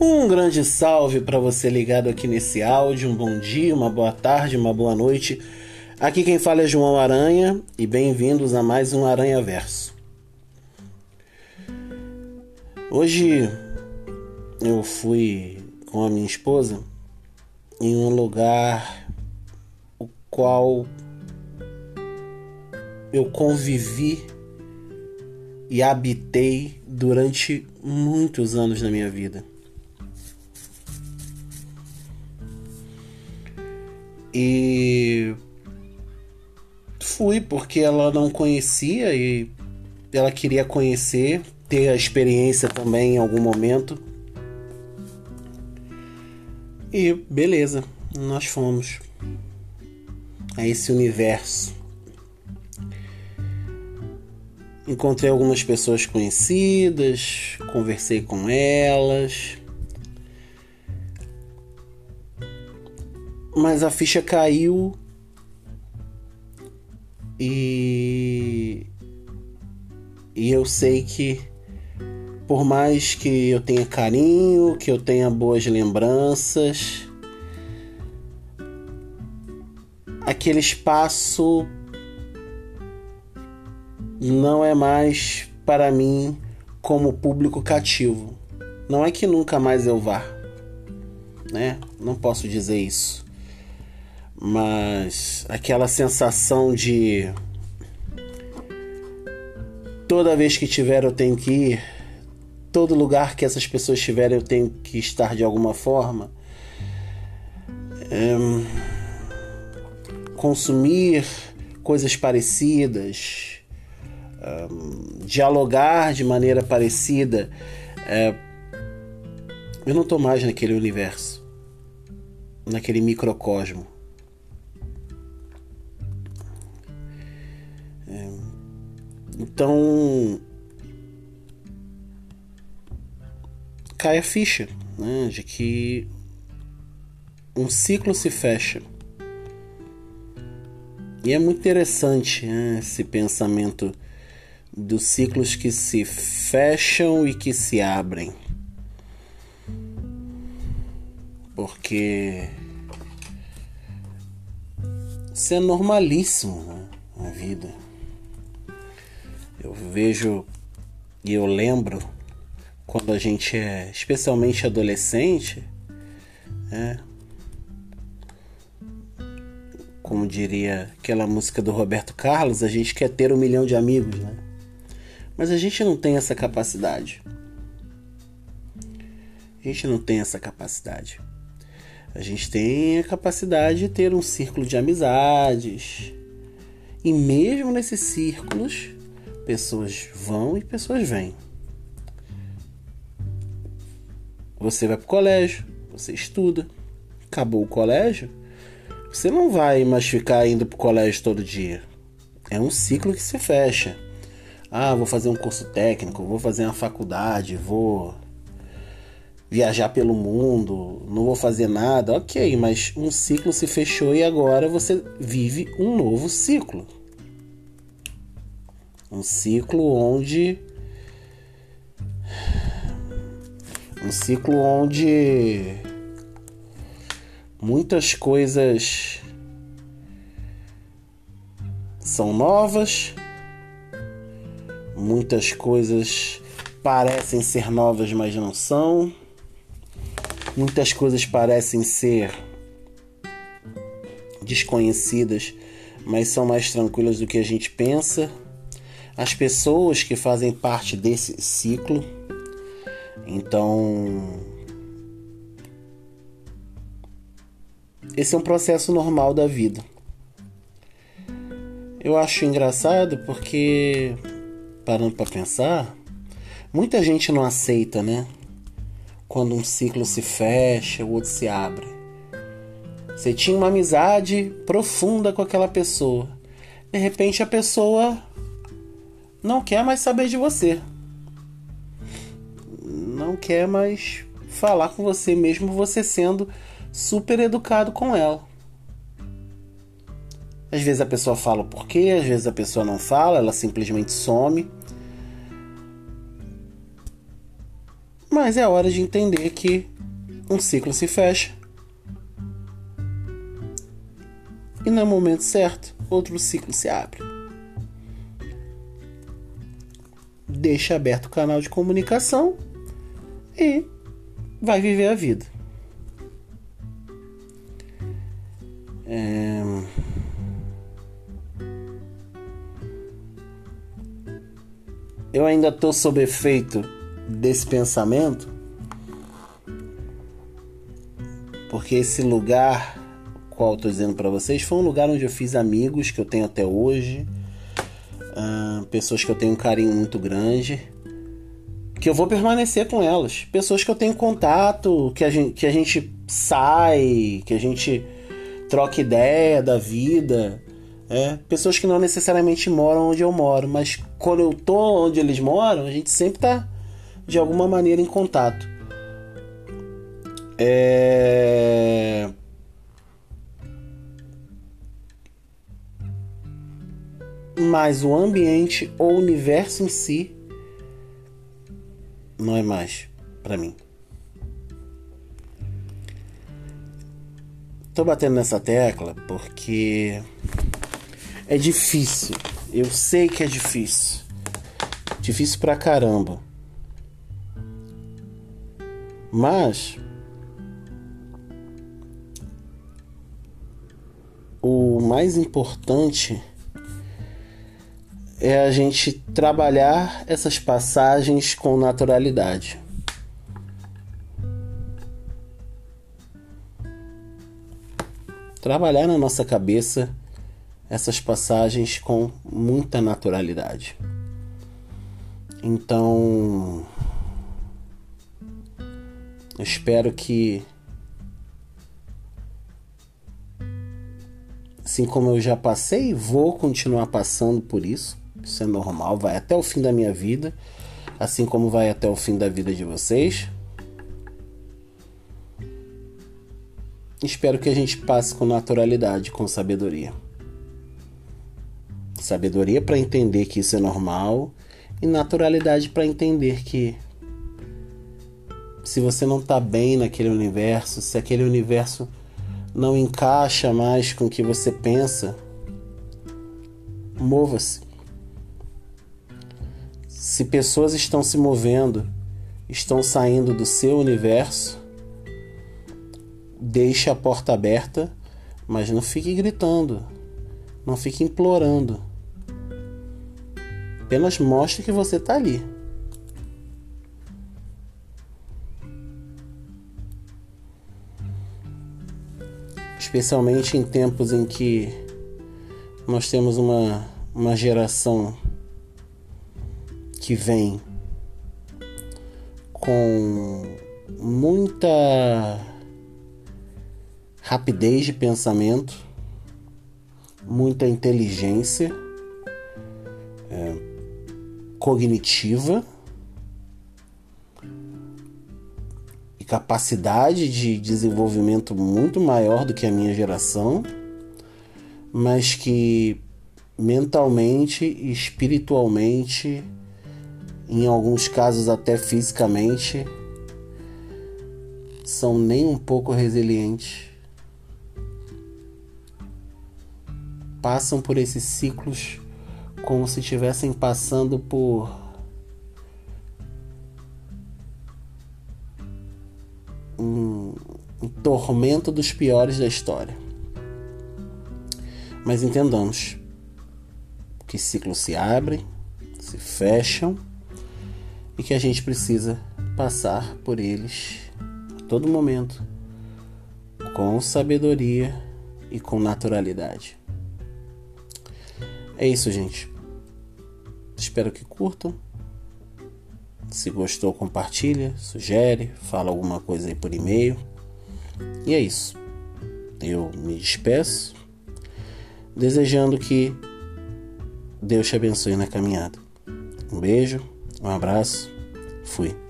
Um grande salve para você ligado aqui nesse áudio. Um bom dia, uma boa tarde, uma boa noite. Aqui quem fala é João Aranha e bem-vindos a mais um Aranha Verso. Hoje eu fui com a minha esposa em um lugar o qual eu convivi e habitei durante muitos anos na minha vida. E fui porque ela não conhecia e ela queria conhecer, ter a experiência também em algum momento. E beleza, nós fomos a esse universo. Encontrei algumas pessoas conhecidas, conversei com elas. Mas a ficha caiu e e eu sei que por mais que eu tenha carinho, que eu tenha boas lembranças, aquele espaço não é mais para mim como público cativo. Não é que nunca mais eu vá, né? Não posso dizer isso. Mas aquela sensação de toda vez que tiver eu tenho que ir, todo lugar que essas pessoas estiverem eu tenho que estar de alguma forma. É, consumir coisas parecidas, um, dialogar de maneira parecida. É, eu não estou mais naquele universo, naquele microcosmo. Então cai a ficha né, de que um ciclo se fecha. E é muito interessante né, esse pensamento dos ciclos que se fecham e que se abrem. Porque isso é normalíssimo né, na vida. Eu vejo e eu lembro quando a gente é especialmente adolescente, né? como diria aquela música do Roberto Carlos, a gente quer ter um milhão de amigos, né? Mas a gente não tem essa capacidade. A gente não tem essa capacidade. A gente tem a capacidade de ter um círculo de amizades. E mesmo nesses círculos, pessoas vão e pessoas vêm. Você vai para o colégio, você estuda, acabou o colégio, você não vai mais ficar indo para o colégio todo dia. É um ciclo que se fecha. Ah, vou fazer um curso técnico, vou fazer uma faculdade, vou viajar pelo mundo, não vou fazer nada. Ok, mas um ciclo se fechou e agora você vive um novo ciclo. Um ciclo onde. Um ciclo onde muitas coisas são novas, muitas coisas parecem ser novas, mas não são. Muitas coisas parecem ser desconhecidas, mas são mais tranquilas do que a gente pensa. As pessoas que fazem parte desse ciclo, então Esse é um processo normal da vida. Eu acho engraçado porque, parando para pensar, muita gente não aceita, né? Quando um ciclo se fecha, o outro se abre. Você tinha uma amizade profunda com aquela pessoa. De repente a pessoa não quer mais saber de você. Não quer mais falar com você, mesmo você sendo super educado com ela. Às vezes a pessoa fala o porquê, às vezes a pessoa não fala, ela simplesmente some. Mas é hora de entender que um ciclo se fecha e no momento certo outro ciclo se abre. Deixa aberto o canal de comunicação e vai viver a vida. É... Eu ainda estou sob efeito desse pensamento, porque esse lugar, qual estou dizendo para vocês, foi um lugar onde eu fiz amigos que eu tenho até hoje, uh, pessoas que eu tenho um carinho muito grande, que eu vou permanecer com elas, pessoas que eu tenho contato, que a gente, que a gente sai, que a gente troca ideia da vida. É, pessoas que não necessariamente moram onde eu moro, mas quando eu tô onde eles moram, a gente sempre tá de alguma maneira em contato. É... Mas o ambiente ou o universo em si não é mais para mim. Tô batendo nessa tecla porque é difícil. Eu sei que é difícil. Difícil pra caramba. Mas o mais importante é a gente trabalhar essas passagens com naturalidade. trabalhar na nossa cabeça essas passagens com muita naturalidade. Então, eu espero que, assim como eu já passei, vou continuar passando por isso. Isso é normal, vai até o fim da minha vida, assim como vai até o fim da vida de vocês. Espero que a gente passe com naturalidade, com sabedoria. Sabedoria para entender que isso é normal e naturalidade para entender que se você não está bem naquele universo, se aquele universo não encaixa mais com o que você pensa, mova-se. Se pessoas estão se movendo, estão saindo do seu universo, deixe a porta aberta, mas não fique gritando, não fique implorando. Apenas mostre que você está ali. Especialmente em tempos em que nós temos uma, uma geração que vem com muita rapidez de pensamento, muita inteligência é, cognitiva e capacidade de desenvolvimento muito maior do que a minha geração, mas que mentalmente e espiritualmente, em alguns casos até fisicamente, são nem um pouco resilientes passam por esses ciclos como se estivessem passando por um, um tormento dos piores da história. Mas entendamos que ciclos se abrem, se fecham e que a gente precisa passar por eles a todo momento com sabedoria e com naturalidade. É isso, gente. Espero que curtam. Se gostou, compartilha, sugere, fala alguma coisa aí por e-mail. E é isso. Eu me despeço, desejando que Deus te abençoe na caminhada. Um beijo, um abraço, fui.